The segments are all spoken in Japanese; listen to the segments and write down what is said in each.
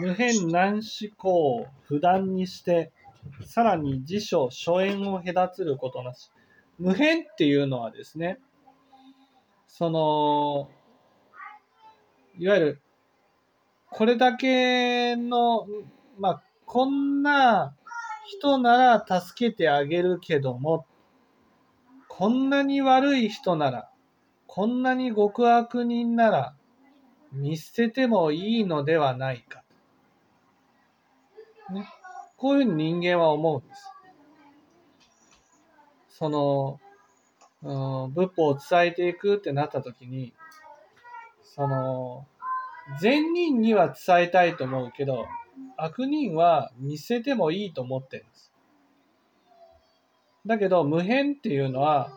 無変難思考を不断にして、さらに辞書、諸縁を隔つることなし。無変っていうのはですね、その、いわゆる、これだけの、まあ、こんな人なら助けてあげるけども、こんなに悪い人なら、こんなに極悪人なら、見捨ててもいいのではないか。ね、こういうふうに人間は思うんです。その、うん、仏法を伝えていくってなった時に、その、善人には伝えたいと思うけど、悪人は見せてもいいと思ってるんです。だけど、無変っていうのは、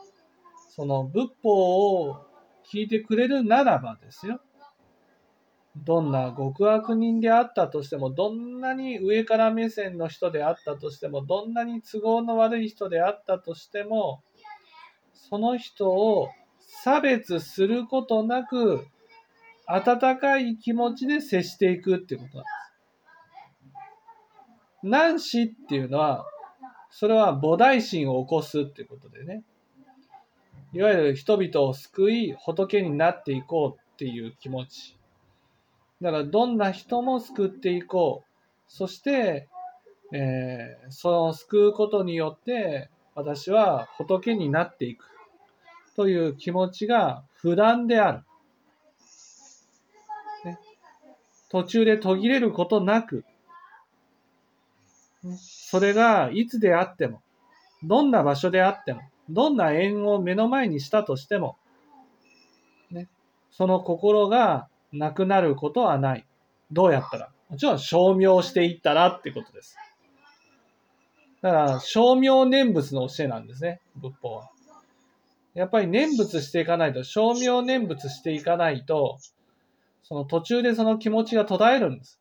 その仏法を聞いてくれるならばですよ。どんな極悪人であったとしても、どんなに上から目線の人であったとしても、どんなに都合の悪い人であったとしても、その人を差別することなく、温かい気持ちで接していくっていうことなんです。難死っていうのは、それは菩提心を起こすっていうことでね。いわゆる人々を救い、仏になっていこうっていう気持ち。だからどんな人も救っていこう。そして、えー、その救うことによって私は仏になっていく。という気持ちが不断である。ね、途中で途切れることなく、それがいつであっても、どんな場所であっても、どんな縁を目の前にしたとしても、ね、その心がなくなることはない。どうやったら？もちろん、消滅していったらってことです。だから、消滅念仏の教えなんですね、仏法は。やっぱり念仏していかないと、消滅念仏していかないと、その途中でその気持ちが途絶えるんです。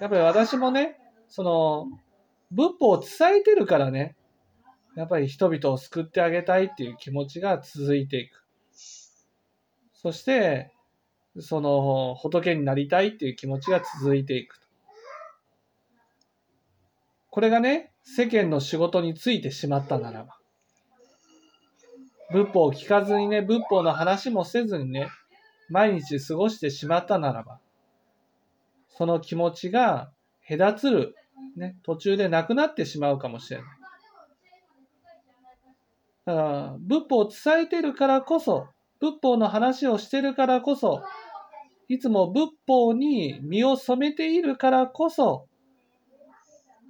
やっぱり私もね、その、仏法を伝えてるからね、やっぱり人々を救ってあげたいっていう気持ちが続いていく。そして、その仏になりたいっていう気持ちが続いていくと。これがね、世間の仕事についてしまったならば。仏法を聞かずにね、仏法の話もせずにね、毎日過ごしてしまったならば、その気持ちが隔つる、ね、途中でなくなってしまうかもしれない。だから仏法を伝えてるからこそ、仏法の話をしてるからこそ、いつも仏法に身を染めているからこそ、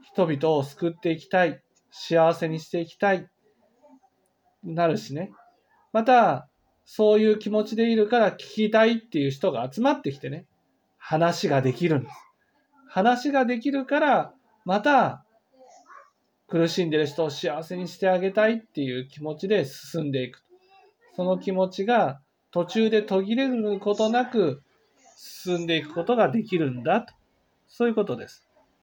人々を救っていきたい、幸せにしていきたい、なるしね。また、そういう気持ちでいるから聞きたいっていう人が集まってきてね、話ができるんです。話ができるから、また、苦しんでる人を幸せにしてあげたいっていう気持ちで進んでいく。その気持ちが途中で途切れることなく進んでいくことができるんだと。そういうことです。